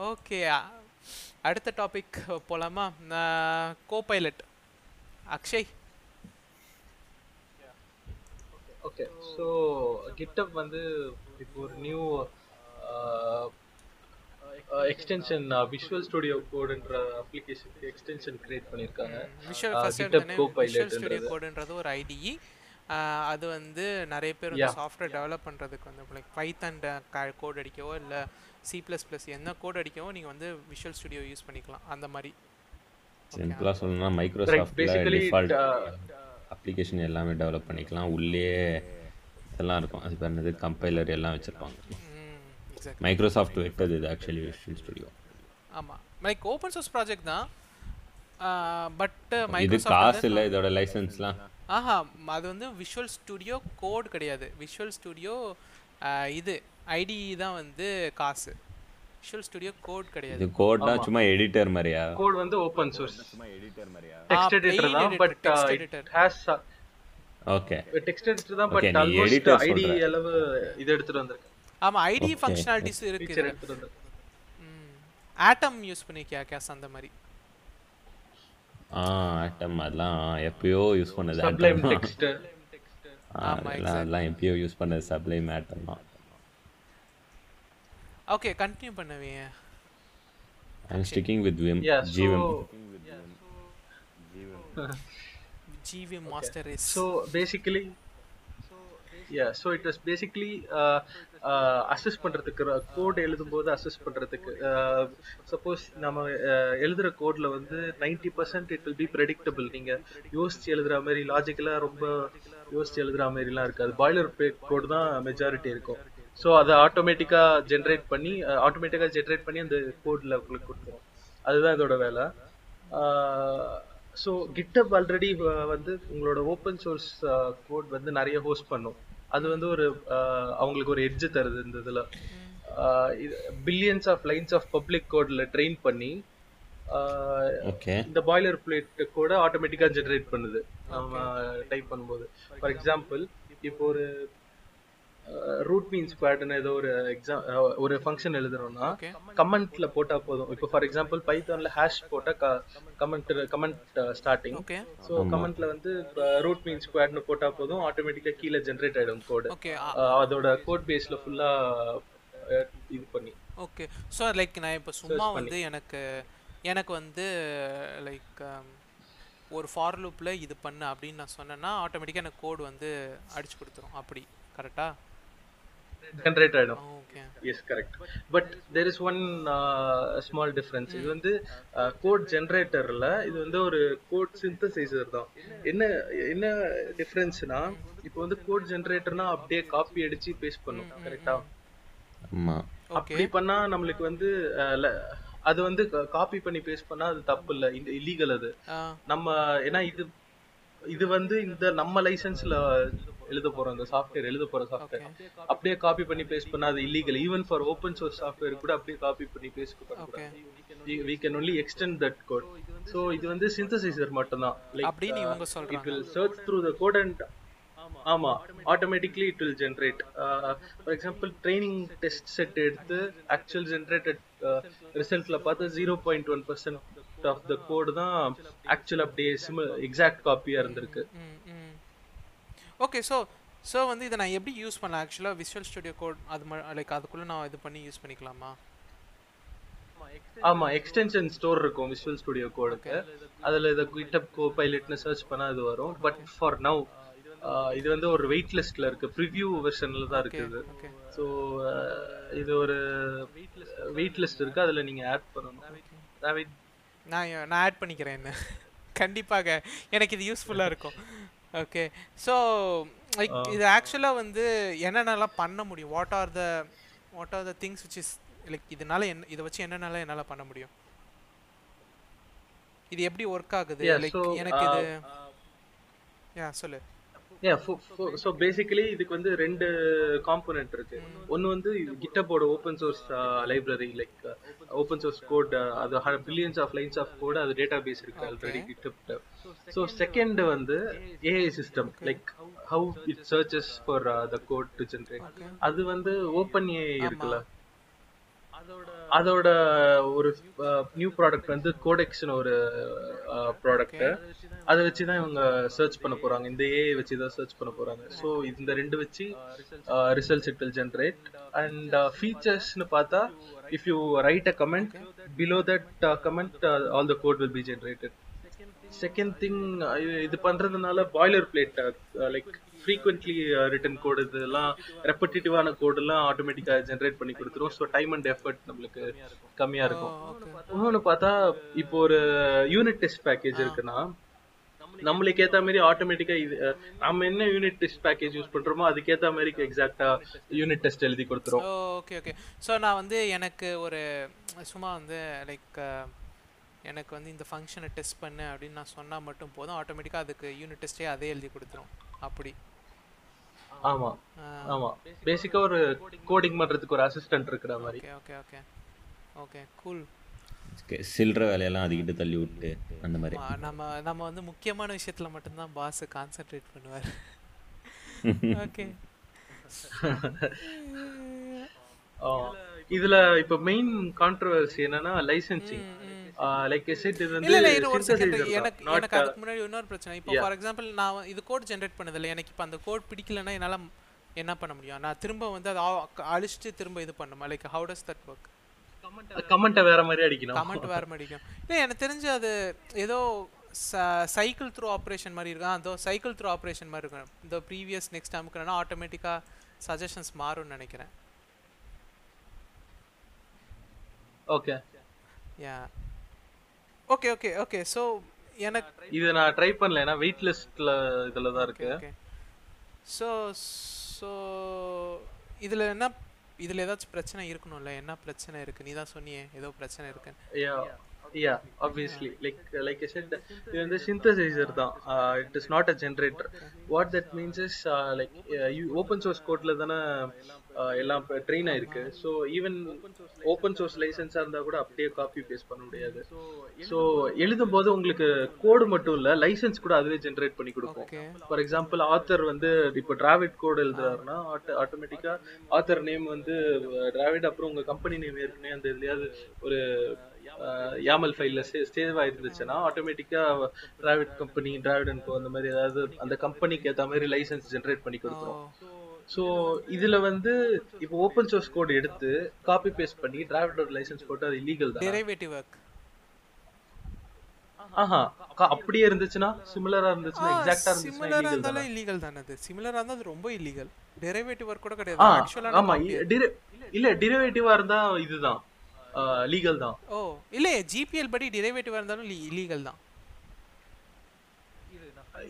Okay அடுத்த topic போலாமா? Copilot Akshay. Okay so GitHub வந்து இப்போ ஒரு நியூ எக்ஸ்டென்ஷன் விஷுவல் ஸ்டுடியோ கோடுன்ற அப்ளிகேஷனுக்கு எக்ஸ்டென்ஷன் கிரியேட் பண்ணியிருக்காங்க விஷுவல் ஃபர்ஸ்ட் விஷுவல் ஸ்டுடியோ ன்றது. கோடுன்றது ஒரு ஐடிஇ அது வந்து நிறைய பேர் வந்து. சாஃப்ட்வேர் டெவலப் பண்ணுறதுக்கு வந்து லைக் பைத்தன் கோட் அடிக்கவோ இல்லை சி ப்ளஸ் ப்ளஸ் என்ன கோட் அடிக்கவோ நீங்கள் வந்து விஷுவல் ஸ்டுடியோ யூஸ் பண்ணிக்கலாம். அந்த மாதிரி. சிம்பிளாக சொல்லணும்னா basically, டிஃபால்ட் uh, அப்ளிகேஷன் எல்லாமே டெவலப் பண்ணிக்கலாம். உள்ளே இதெல்லாம் இருக்கும். அது பேர் என்னது? கம்பைலர் எல்லாம் வச்சுருப்பாங்க. எக்ஸாக்ட் மைக்ரோசாஃப்ட் விட்டது இது ஆக்சுவலி விஷுவல் ஸ்டுடியோ ஆமாம் லைக் ஓப்பன் சோர்ஸ் ப்ராஜெக்ட் தான். பட் இது மைக்ரோசாஃப்ட் காசு இல்லை இதோட லைசன்ஸ்லாம் ஆஹா அது வந்து விஷுவல் ஸ்டுடியோ கோட் கிடையாது. விஷுவல் ஸ்டுடியோ இது ஐடிஇ தான் வந்து காசு. விஷுவல் ஸ்டுடியோ கோட் கிடையாது. கோட்னா சும்மா எடிட்டர் மாதிரியா? கோட் வந்து ஓப்பன் சோர்ஸ் எடிட்டர் மாதிரியா? டெக்ஸ்ட் எடிட்டர் தான் but editor. Has okay text editor தான் Okay, but almost editor IDE. அளவு இது எடுத்துட்டு வந்திருக்கு ஆமாம் ஐடி. ஃபங்க்ஷனாலிட்டிஸ் இருக்கு ஆட்டம் யூஸ் பண்ணிக்கியா கேஸ் அந்த மாதிரி? ஆ ஆட்டம் அதெல்லாம் எப்பயோ யூஸ் பண்ணது சப்ளைம் டெக்ஸ்ட் ஆமா, அதெல்லாம் அதெல்லாம் எப்பயோ யூஸ் பண்ணது சப்ளைம் ஆட்டம் தான். ஓகே கண்டினியூ பண்ணவே ஐம் ஸ்டிக்கிங் வித் விம் ஜீவம் GV master is So basically, yeah so it was basically uh, uh, access பண்ணுறதுக்கு கோட் எழுதும்போது அசஸ் பண்ணுறதுக்கு சப்போஸ் uh, நம்ம எழுதுகிற கோடில் வந்து ninety percent it will be predictable நீங்கள் யோசிச்சு எழுதுகிற மாதிரி லாஜிக்கலாக ரொம்ப யோசிச்சு எழுதுகிற மாதிரிலாம் இருக்காது. பாய்லர் கோட் தான் மெஜாரிட்டி இருக்கும். ஸோ அதை ஆட்டோமேட்டிக்காக ஜென்ரேட் பண்ணி ஆட்டோமேட்டிக்காக ஜென்ரேட் பண்ணி அந்த கோடில் உங்களுக்கு கொடுத்துரும். அதுதான் இதோட வேலை. ஸோ கிட்டப் ஆல்ரெடி வந்து உங்களோட ஓப்பன் சோர்ஸ் கோட் வந்து நிறைய ஹோஸ்ட் பண்ணும். அது வந்து ஒரு அவங்களுக்கு ஒரு எட்ஜ் தருது இந்த இதில். Billions of lines of public கோட்ல ட்ரெயின் பண்ணி இந்த பாய்லர் பிளேட் கூட ஆட்டோமேட்டிக்கா ஜெனரேட் பண்ணுது. நம்ம டைப் பண்ணும்போது. ஃபார் எக்ஸாம்பிள் இப்போ ஒரு ரூட் மீன் ஸ்குவாட்னு ஏதோ ஒரு எக்ஸாம் ஒரு ஃபங்க்ஷன் எழுதுறோம்னா ஓகே கமெண்ட்ல போட்டா போதும். இப்போ ஃபார் எக்ஸாம்பிள் பைத்தான்ல ஹேஷ் போட்டா comment comment starting okay so கமெண்ட்ல வந்து ரூட் மீன் ஸ்குவாட்னு போட்டா போதும். ஆட்டோமேட்டிக்கா கீழே ஜென்ரேட் ஆயிடும் கோடு ஓகே அதோட கோட் பேஸ்ல ஃபுல்லா இது பண்ணி. ஓகே ஸோ லைக் நான் இப்போ சும்மா வந்து எனக்கு எனக்கு வந்து லைக் ஒரு ஃபார் லூப்பில் இது பண்ணு அப்படின்னு நான் சொன்னேன்னா ஆட்டோமேட்டிக்காக எனக்கு கோட் வந்து அடிச்சு கொடுத்துரும். அப்படி. கரெக்டா ஜென்ரேட் ஆயிடும் okay yes correct but there is one small difference இது வந்து கோட் ஜென்ரேட்டர்ல இது வந்து ஒரு கோட் சிந்தசைசர் தான். என்ன என்ன டிஃபரன்ஸ்னா இப்போ வந்து கோட் ஜென்ரேட்டர்னா அப்படியே காப்பி அடிச்சு பேஸ்ட் பண்ணும் கரெக்டா அப்படி பண்ணா நம்மளுக்கு வந்து அது வந்து காப்பி பண்ணி பேஸ்ட் பண்ணா அது தப்பு இல்ல இந்த இல்லீகல் அது. நம்ம ஏன்னா இது இது வந்து இந்த நம்ம லைசென்ஸ்ல எழுத போறோம் இந்த சாஃப்ட்வேர் எழுத போற சாஃப்ட்வேர் அப்படியே காப்பி பண்ணி பேஸ்ட் பண்ணா அது illegal even for open source software கூட அப்படியே காப்பி பண்ணி பேஸ்ட் பண்ணக்கூடாது we can only extend that code. So இது வந்து synthesizer மட்டும்தான். It சொல்றாங்க. will search through the code and ஆமா automatically it will generate. Uh, for example training test set எடுத்து actual generated uh, resultல பார்த்து 0.1% பர்சன்ட் ஆஃப் த கோட் தான் actual அப்படியே சிம எக்ஸாக்ட் காப்பியா இருந்திருக்கு. ஓகே ஸோ ஸோ வந்து இதை நான் எப்படி யூஸ் பண்ணலாம்? ஆக்சுவலாக விஷுவல் ஸ்டுடியோ கோட் அது லைக் அதுக்குள்ளே நான் இது பண்ணி யூஸ் பண்ணிக்கலாமா? ஆமா எக்ஸ்டென்ஷன் ஸ்டோர் இருக்கும் விஷுவல் ஸ்டுடியோ கோடுக்கு அதுல இத கிட்டப் கோ பைலட்னு சர்ச் பண்ணா இது வரும். பட் ஃபார் நவ் இது வந்து ஒரு வெயிட் லிஸ்ட்ல இருக்கு ப்ரிவ்யூ வெர்ஷன்ல தான் இருக்குது. ஓகே ஸோ இது ஒரு வெயிட் லிஸ்ட் இருக்கு. அதுல நீங்க ஆட் பண்ணணும். நான் நான் ஆட் பண்ணிக்கிறேன் என்ன. கண்டிப்பாக எனக்கு இது யூஸ்ஃபுல்லாக இருக்கும். ஓகே ஸோ லைக் இது ஆக்சுவலாக வந்து என்னென்னலாம் பண்ண முடியும்? What are the what are the things which is like இதனால என்ன இதை வச்சு என்னென்னலாம் என்னால் பண்ண முடியும்? இது எப்படி ஒர்க் ஆகுது? லைக் எனக்கு இது யா சொல்லு. ஸோ பேசிக்கலி இதுக்கு வந்து ரெண்டு காம்போனன்ட் இருக்கு. ஒன்னு வந்து கிட்டப்போட open source library like open source code அது billions of lines of code அது டேட்டா பேஸ் இருக்கு ஆல்ரெடி கிட்டப்ட ஸோ செகண்ட் வந்து AI system like how it searches for the code to generate அது வந்து ஓப்பன் ஏஐ இருக்குல்ல. அதோட ஒரு நியூ ப்ராடக்ட் வந்து கோடெக்ஸ்னு ஒரு ப்ராடக்ட் அதை வச்சு தான் இவங்க சர்ச் பண்ண போறாங்க. இந்த ஏஐ வச்சு தான் சர்ச் பண்ண போறாங்க. ஸோ இந்த ரெண்டு வச்சு results it will generate and ஃபீச்சர்ஸ்னு பார்த்தா if you write a comment below that comment all the code will be generated second thing இது பண்றதுனால boilerplate like frequently written code இதெல்லாம் ரெப்படிட்டிவான கோடெல்லாம் ஆட்டோமேட்டிக்காக ஜென்ரேட் பண்ணி கொடுத்துரும். ஸோ டைம் அண்ட் எஃபர்ட் நம்மளுக்கு கம்மியாக இருக்கும். இன்னொன்று பார்த்தா இப்போ ஒரு யூனிட் டெஸ்ட் பேக்கேஜ் இருக்குன்னா நம்மளுக்கு ஏத்த மாதிரி ஆட்டோமேட்டிக்கா இது நம்ம என்ன யூனிட் டெஸ்ட் பேக்கேஜ் யூஸ் பண்றோமோ அதுக்கேத்த மாதிரி எக்ஸாக்டா யூனிட் டெஸ்ட் எழுதி கொடுத்துரும். ஓகே ஓகே ஸோ நான் வந்து எனக்கு ஒரு சும்மா வந்து லைக் எனக்கு வந்து இந்த ஃபங்க்ஷனை டெஸ்ட் பண்ணு அப்படின்னு நான் சொன்னால் மட்டும் போதும். ஆட்டோமேட்டிக்காக அதுக்கு யூனிட் டெஸ்ட்டே அதே எழுதி கொடுத்துரும். அப்படி. ஆமா. ஆமா. பேசிக்கா ஒரு கோடிங் பண்றதுக்கு ஒரு அசிஸ்டன்ட் இருக்கிற மாதிரி. Okay okay okay okay cool சில்லற வேலையெல்லாம் அதுக்கிட்ட தள்ளி விட்டு அந்த மாதிரி. நம்ம நம்ம வந்து முக்கியமான விஷயத்துல மட்டும்தான் பாஸ் கான்சென்ட்ரேட் பண்ணுவார். ஓகே இதுல இப்ப மெயின் கான்ட்ரோவர்சி என்னன்னா லைசென்சிங் லைக் செட் இது இல்ல இல்ல ஒரு செகண்ட் எனக்கு எனக்கு அதுக்கு முன்னாடி இன்னொரு பிரச்சனை. இப்போ ஃபார் எக்ஸாம்பிள் நான் இது கோட் ஜெனரேட் பண்ணதில்ல. எனக்கு இப்போ அந்த கோட் பிடிக்கலன்னா என்னால என்ன பண்ண முடியும்? நான் திரும்ப வந்து அதை அழிச்சிட்டு திரும்ப இது பண்ணுமா? Like how does that work கமெண்ட்டை வேற மாதிரி அடிக்கணும். கமெண்ட் வேற மாதிரி அடிக்கும் இல்லை எனக்கு தெரிஞ்சு அது ஏதோ சைக்கிள் த்ரூ ஆப்ரேஷன் மாதிரி இருக்கும் அதோ சைக்கிள் த்ரூ ஆப்ரேஷன் மாதிரி இருக்கும். இந்த ப்ரீவியஸ் நெக்ஸ்ட் அமுக்குனா ஆட்டோமேட்டிக்காக சஜஷன்ஸ் மாறும்னு நினைக்கிறேன். Okay yeah okay okay okay so எனக்கு இது நான் ட்ரை பண்ணல. ஏன்னா வெயிட் லிஸ்ட்ல இதுல தான் இருக்கு ஸோ ஸோ இதில் என்ன இதில் ஏதாச்சும் பிரச்சனை இருக்கணும்ல? என்ன பிரச்சனை இருக்கு? நீ தான் சொன்னியே ஏதோ பிரச்சனை இருக்குன்னு. Yeah yeah obviously like like said இது வந்து சிந்தசைசர் தான். It is not a generator what that means is like open source கோட்ல தானே எல்லாம் ட்ரெயின் ஆயிருக்கு. ஸோ ஈவன் ஓப்பன் சோர்ஸ் லைசன்ஸாக இருந்தால் கூட அப்படியே காப்பி பேஸ்ட் பண்ண முடியாது. ஸோ எழுதும் போது உங்களுக்கு கோடு மட்டும் இல்லை லைசன்ஸ் கூட அதுவே ஜென்ரேட் பண்ணி கொடுக்கும். ஃபார் எக்ஸாம்பிள் ஆத்தர் வந்து இப்போ டிராவிட் கோடு எழுதுறாருன்னா ஆட்டோமேட்டிக்காக ஆத்தர் நேம் வந்து டிராவிட் அப்புறம் உங்கள் கம்பெனி நேம் ஏற்கனவே அந்த இதுலையாவது ஒரு யாமல் ஃபைல்ல சேவ் ஆயிருந்துச்சுன்னா ஆட்டோமேட்டிக்கா டிராவிட் கம்பெனி டிராவிட் அண்ட் அந்த மாதிரி ஏதாவது அந்த கம்பெனிக்கு ஏற்ற மாதிரி லைசன்ஸ் ஜென்ரேட் பண்ணி கொடுத்துரும் ஸோ இதுல வந்து இப்போ ஓப்பன் சோர்ஸ் கோட் எடுத்து காப்பி பேஸ்ட் பண்ணி டிராவிடோட லைசன்ஸ் போட்டு அது இல்லீகல் தான்? டெரிவேட்டிவ் ஒர்க் ஆஹா. அப்படியே இருந்துச்சுன்னா சிமிலரா இருந்துச்சுன்னா எக்ஸாக்ட்டா இருந்துச்சுன்னா சிமிலரா இருந்தாலும் இல்லீகல் தானே அது. சிமிலரா இருந்தா அது ரொம்ப இல்லீகல் டெரிவேட்டிவ் ஒர்க் கூட கிடையாது. ஆக்சுவலா ஆமா. இல்ல டெரிவேட்டிவா இருந்தா இதுதான். லீகல் தான். ஓ இல்ல ஜிபிஎல் படி டெரிவேட்டிவா இருந்தாலும் இல்லீகல் தான்.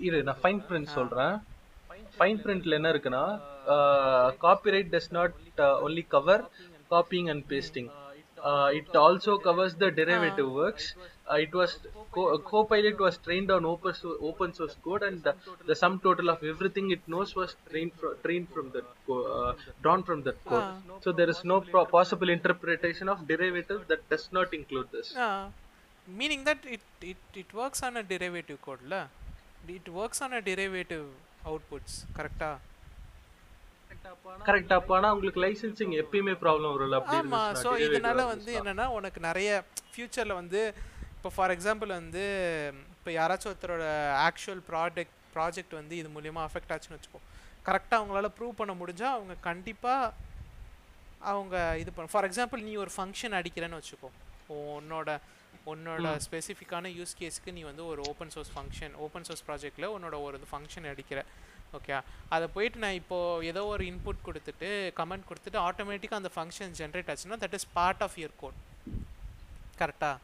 இது நான் ஃபைன் பிரிண்ட் சொல்றேன். ஃபைன் பிரிண்ட்ல என்ன இருக்குன்னா copyright does not only cover copying and pasting it also covers the derivative works it was co copilot was trained on open source, open source code and the, the sum total of everything it knows was trained from trained from that uh, drawn from that code uh. so there is no possible interpretation of derivative that does not include this uh, meaning that it, it it works on a derivative code la it works on a derivative outputs. Correcta correct அப்ப ஆனா உங்களுக்கு licensing எப்பயுமே problem வரும்ல அப்படி ஆமா so இதனால வந்து என்னன்னா உனக்கு நிறைய ஃபியூச்சர்ல வந்து இப்போ ஃபார் எக்ஸாம்பிள் வந்து இப்போ யாராச்சும் ஒருத்தரோட ஆக்சுவல் ப்ராடக்ட் ப்ராஜெக்ட் வந்து இது மூலியமாக அஃபெக்ட் ஆச்சுன்னு வச்சுக்கோ. கரெக்டாக அவங்களால ப்ரூவ் பண்ண முடிஞ்சால் அவங்க கண்டிப்பாக அவங்க இது பண்ண ஃபார் எக்ஸாம்பிள் நீ ஒரு ஃபங்க்ஷன் அடிக்கிறேன்னு வச்சுக்கோ. உன்னோட உன்னோட ஸ்பெசிஃபிக்கான யூஸ் கேஸ்க்கு நீ வந்து ஒரு open source function open source ப்ராஜெக்டில் உன்னோட ஒரு ஃபங்க்ஷன் அடிக்கிற ஓகே அதை போயிட்டு நான் இப்போது ஏதோ ஒரு இன்புட் கொடுத்துட்டு கமெண்ட் கொடுத்துட்டு ஆட்டோமேட்டிக்காக அந்த ஃபங்க்ஷன் ஜென்ரேட் ஆச்சுன்னா that is part of your code கரெக்டாக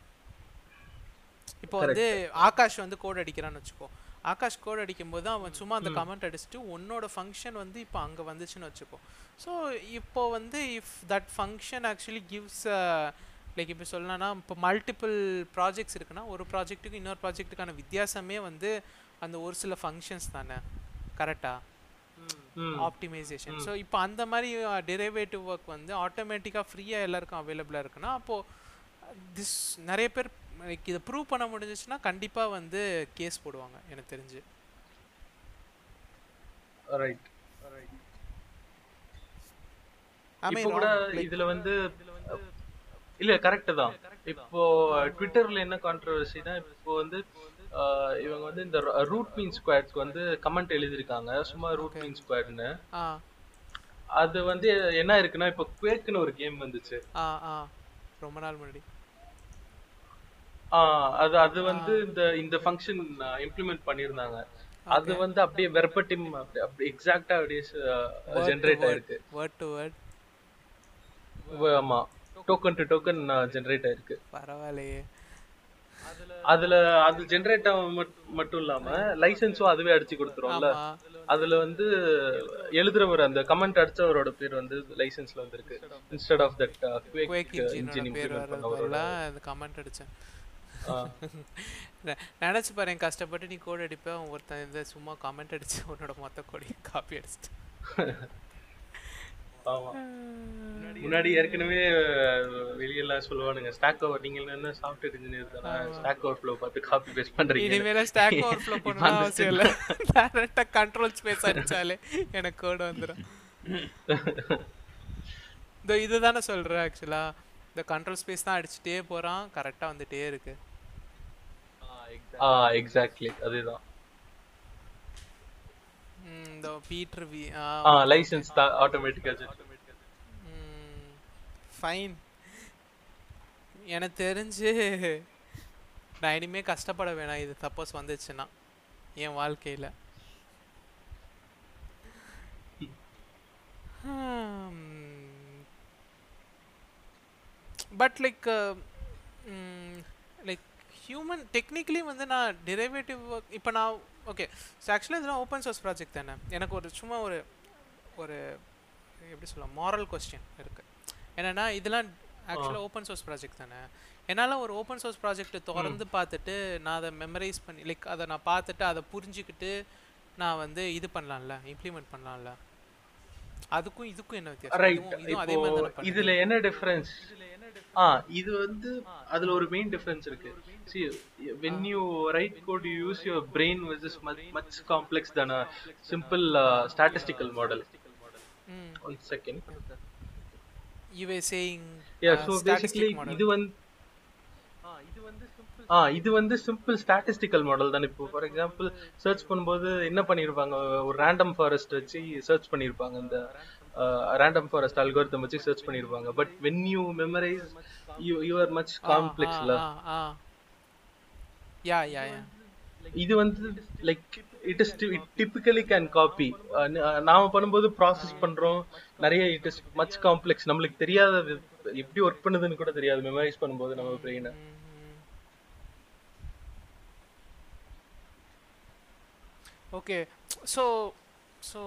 இப்போ வந்து ஆகாஷ் வந்து கோட் அடிக்கிறான்னு வச்சுக்கோ. ஆகாஷ் கோட் அடிக்கும்போது அவன் சும்மா அந்த கமெண்ட் அடிச்சுட்டு உன்னோட ஃபங்க்ஷன் வந்து இப்போ அங்கே வந்துச்சுன்னு வச்சுக்கோ. ஸோ இப்போ வந்து if that function actually gives like இப்போ சொல்லணும்னா இப்போ மல்டிபிள் ப்ராஜெக்ட்ஸ் இருக்குன்னா ஒரு ப்ராஜெக்ட்டுக்கு இன்னொரு ப்ராஜெக்ட்டுக்கான வித்தியாசமே வந்து அந்த ஒரு சில ஃபங்க்ஷன்ஸ் தானே? கரெக்டாக ஆப்டிமைசேஷன் ஸோ இப்போ அந்த மாதிரி டெரிவேட்டிவ் ஒர்க் வந்து ஆட்டோமேட்டிக்காக ஃப்ரீயாக எல்லாருக்கும் அவைலபிளாக இருக்குன்னா அப்போது திஸ் நிறைய பேர் லைக் இதை ப்ரூவ் பண்ண முடிஞ்சிச்சுன்னா கண்டிப்பாக வந்து கேஸ் போடுவாங்க எனக்கு தெரிஞ்சு. ரைட் இப்போ கூட இதுல வந்து இல்ல கரெக்ட் தான். இப்போ ட்விட்டர்ல என்ன கான்ட்ரவர்சினா இப்போ வந்து இவங்க வந்து இந்த ரூட் மீன் ஸ்குவாட்க்கு வந்து கமெண்ட் எழுதியிருக்காங்க. சும்மா ரூட் மீன் ஸ்குவாட்னு ஆ. அது வந்து என்ன இருக்குன்னா இப்போ குவேக்னு ஒரு கேம் வந்துச்சு. ரொம்ப நாள் முன்னாடி. அது அது வந்து இந்த இந்த ஃபங்க்ஷன் இம்ப்ளிமெண்ட் பண்ணியிருந்தாங்க. அது வந்து அப்படியே வெர்பட்டிம் அப்படி எக்ஸாக்டா அப்படியே ஜென்ரேட் ஆயிருக்கு. வேர்ட் டு வேர்ட் ஆமா. டோக்கன் டு டோக்கன் ஜென்ரேட் ஆயிருக்கு. பரவாயில்லையே. அதுல அது ஜென்ரேட் ஆக மட்டும் இல்லாம லைசென்ஸும் அதுவே அடிச்சு கொடுத்துரும்ல அதுல வந்து எழுதுறவர் அந்த கமெண்ட் அடிச்சவரோட பேர் வந்து லைசென்ஸ்ல வந்திருக்கு. Instead of that quake quake இன்ஜினோட இன்ஜின் பேர் அந்த கமெண்ட் அடிச்சேன். நினைச்சு பாரு என் கஷ்டப்பட்டு நீ கோட் அடிப்ப ஒருத்தன் இந்த சும்மா கமெண்ட் அடிச்சு உன்னோட மொத்த கோடையும் காப்பி அடிச்சிட்டு. முன்னாடி ஏற்கனவே வெளியெல்லாம் சொல்லுவானுங்க ஸ்டாக் ஓவர் நீங்க என்ன சாஃப்ட்வேர் இன்ஜினியர் தானே? ஸ்டாக் ஓவர் ஃப்ளோ பார்த்து காப்பி பேஸ்ட் பண்றீங்க. இனிமேல ஸ்டாக் ஓவர்ஃப்ளோ இப்ப பண்ணணும் அவசியம் இல்ல. டைரக்டா கண்ட்ரோல் ஸ்பேஸ் அடிச்சாலே எனக்கு கோட் வந்துடும் இந்த இதுதானே சொல்றேன் ஆக்சுவலா இந்த கண்ட்ரோல் ஸ்பேஸ் தான் அடிச்சுட்டே போறான் கரெக்டா வந்துட்டே இருக்கு. ஆ எக்ஸாக்ட்லி அதுதான். இந்த பீட்டர் வி ஆ லைசென்ஸ் தான் ஆட்டோமேட்டிக்கா ஃபைன் எனக்கு தெரிஞ்சு நான் இனிமே கஷ்டப்பட வேணாம் இது சப்போஸ் வந்துச்சுன்னா என் வாழ்க்கையில. But like like human technically வந்து நான் டெரிவேட்டிவ் இப்போ நான் ஓகே ஸோ ஆக்சுவலாக இதெல்லாம் ஓப்பன் சோர்ஸ் ப்ராஜெக்ட் தானே. எனக்கு ஒரு சும்மா ஒரு ஒரு எப்படி சொல்லலாம் மாரல் கொஸ்டின் இருக்கு. என்னன்னா இதெல்லாம் ஆக்சுவலாக ஓப்பன் சோர்ஸ் ப்ராஜெக்ட் தானே. என்னால் ஒரு ஓப்பன் சோர்ஸ் ப்ராஜெக்ட் திறந்து பார்த்துட்டு நான் அதை மெமரைஸ் பண்ணி லைக் அதை நான் பார்த்துட்டு அதை புரிஞ்சுக்கிட்டு நான் வந்து இது பண்ணலாம்ல இம்ப்ளிமெண்ட் பண்ணலாம்ல. அதுக்கும் இதுக்கும் என்ன வித்தியாசம். இதுல என்ன டிஃபரன்ஸ் ஆ இது வந்து அதுல ஒரு மெயின் டிஃபரன்ஸ் இருக்கு see when you write code you use your brain which is much, much complex than a simple uh, statistical model ம் one second you were saying yeah uh, so basically. இது வந்து ஆ இது வந்து simple statistical model தான். இப்போ for example search பண்ணும்போது என்ன பண்ணியிருப்பாங்க ஒரு ரேண்டம் ஃபாரஸ்ட் வச்சு சர்ச் பண்ணியிருப்பாங்க இந்த ரேண்டம் ஃபாரஸ்ட் அல்கோரிதம் வச்சு சர்ச் பண்ணியிருப்பாங்க but when you memorize you you are much காம்ப்ளெக்ஸ்ல yeah yeah yeah இது வந்து like it is typically can copy நாம பண்ணும்போது ப்ராசஸ் பண்றோம். நிறைய இட் இஸ் மச் காம்ப்ளெக்ஸ் நம்மளுக்கு தெரியாத எப்படி ஒர்க் பண்ணுதுன்னு கூட தெரியாது. மெமரைஸ் பண்ணும்போது நம்ம பிரெயினை okay so so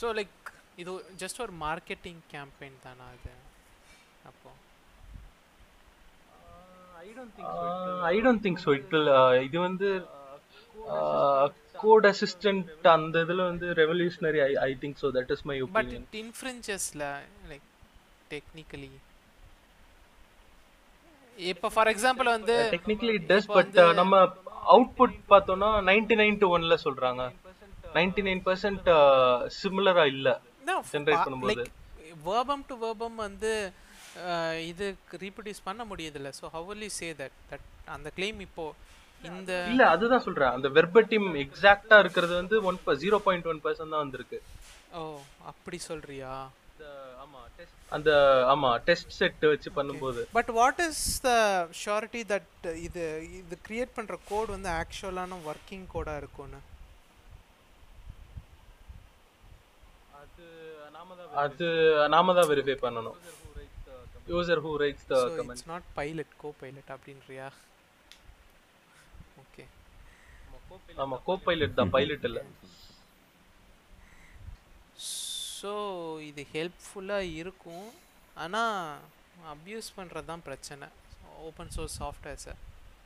so like இது ஜஸ்ட் ஒரு மார்க்கெட்டிங் கேம்பெயின் தானா அது அப்போ. I don't think so it இது வந்து கோட் அசிஸ்டன்ட் அந்த இதுல வந்து revolutionary I I think so that is my but opinion it இன்ஃப்ரிஞ்சஸ்ல like technically இப்போ ஃபார் எக்ஸாம்பிள் வந்து டெக்னிக்கலி இட் டஸ் பட் நம்ம அவுட்புட் பார்த்தோம்னா நைன்டி நைன் டு ஒன்ல சொல்றாங்க நைன்டி நைன் பர்சன்ட் சிமிலரா இல்ல. Generate பண்ணும்போது. வேர்பம் டு வேர்பம் வந்து அஹ், இது ரீப்ரொடியூஸ் பண்ண முடியுதுல்ல. So how will you say that that அந்த கிளைம் இப்போ இந்த இல்ல அதுதான் சொல்றேன். அந்த வெர்பட்டிம் எக்ஸாக்ட்டா இருக்கிறது வந்து one zero point one percent தான் வந்திருக்கு. ஓ அப்படி சொல்றியா? அந்த ஆமா டெஸ்ட் செட் வச்சு பண்ணும்போது. But what is the surety that இது இது கிரியேட் பண்ற கோட் வந்து ஆக்சுவலான ஒர்க்கிங் கோடா இருக்கும்னு? அது நாம தான் வெரிஃபை பண்ணணும். User who writes the comment it's not pilot Copilot அப்படின்றியா? Okay ஆமா கோ பைலட் தான் பைலட் இல்ல. ஸோ இது ஹெல்ப்ஃபுல்லாக இருக்கும். ஆனால் அப்யூஸ் பண்ணுறது தான் பிரச்சனை ஓப்பன் சோர்ஸ் சாஃப்ட்வேர்ஸை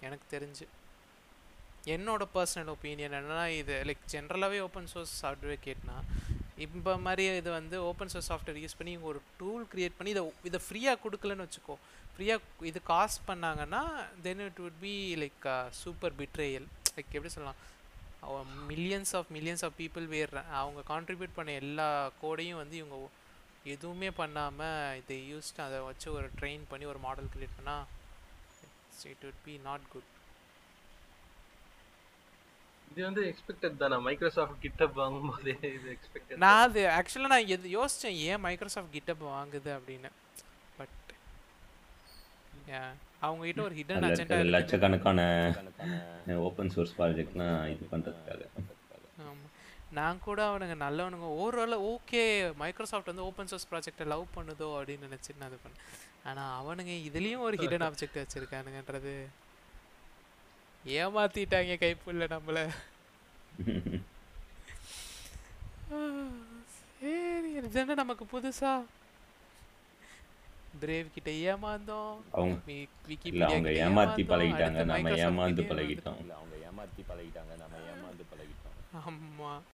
எனக்கு தெரிஞ்சு. என்னோட பர்சனல் ஒப்பீனியன் என்னென்னா இது லைக் ஜென்ரலாகவே ஓப்பன் சோர்ஸ் அட்வொகேட்னா இப்போ மாதிரி இது வந்து ஓப்பன் சோர்ஸ் சாஃப்ட்வேர் யூஸ் பண்ணி ஒரு டூல் க்ரியேட் பண்ணி இதை இதை ஃப்ரீயாக கொடுக்கலன்னு வச்சுக்கோ. ஃப்ரீயாக இது காஸ்ட் பண்ணாங்கன்னா then it would be like super betrayal like எப்படி சொல்லலாம்? Millions of millions of people where அவங்க கான்ட்ரிபியூட் பண்ண எல்லா கோடையும் வந்து இவங்க எதுவுமே பண்ணாமல் இதை யூஸ்ட் அதை வச்சு ஒரு ட்ரெயின் பண்ணி ஒரு மாடல் கிரியேட் பண்ணால் it would be not good இது வந்து எக்ஸ்பெக்டட் தானே? மைக்ரோசாஃப்ட் கிட்டப் வாங்கும்போதே இது எக்ஸ்பெக்டட் நான் அது ஆக்சுவலாக நான் எது யோசித்தேன் ஏன் மைக்ரோசாஃப்ட் கிட்டப் வாங்குது அப்படின்னு? பட் அவங்க கிட்ட ஒரு ஹிடன் அஜெண்டா லட்சக்கணக்கான ஓப்பன் சோர்ஸ் ப்ராஜெக்ட்லாம் இது பண்ணுறதுக்காக ஆமாம் நான் கூட அவனுங்க நல்லவனுங்க ஓரளவு ஓகே மைக்ரோசாஃப்ட் வந்து ஓப்பன் சோர்ஸ் ப்ராஜெக்டை லவ் பண்ணுதோ அப்படின்னு நினச்சி நான் இது பண்ணேன் ஆனால் அவனுங்க இதுலேயும் ஒரு ஹிடன் ஆப்ஜெக்ட் வச்சுருக்கானுங்கன்றது ஏமாத்திட்டாங்க கைப்புள்ள நம்மள. சரி இது நமக்கு புதுசா? பிரேவ் கிட்ட ஏமாந்தோம். அவங்க விக்கிபீடியா அவங்க ஏமாத்தி பழகிட்டாங்க. நம்ம ஏமாந்து பழகிட்டோம். அவங்க ஏமாத்தி பழகிட்டாங்க. நம்ம ஏமாந்து பழகிட்டோம். ஆமா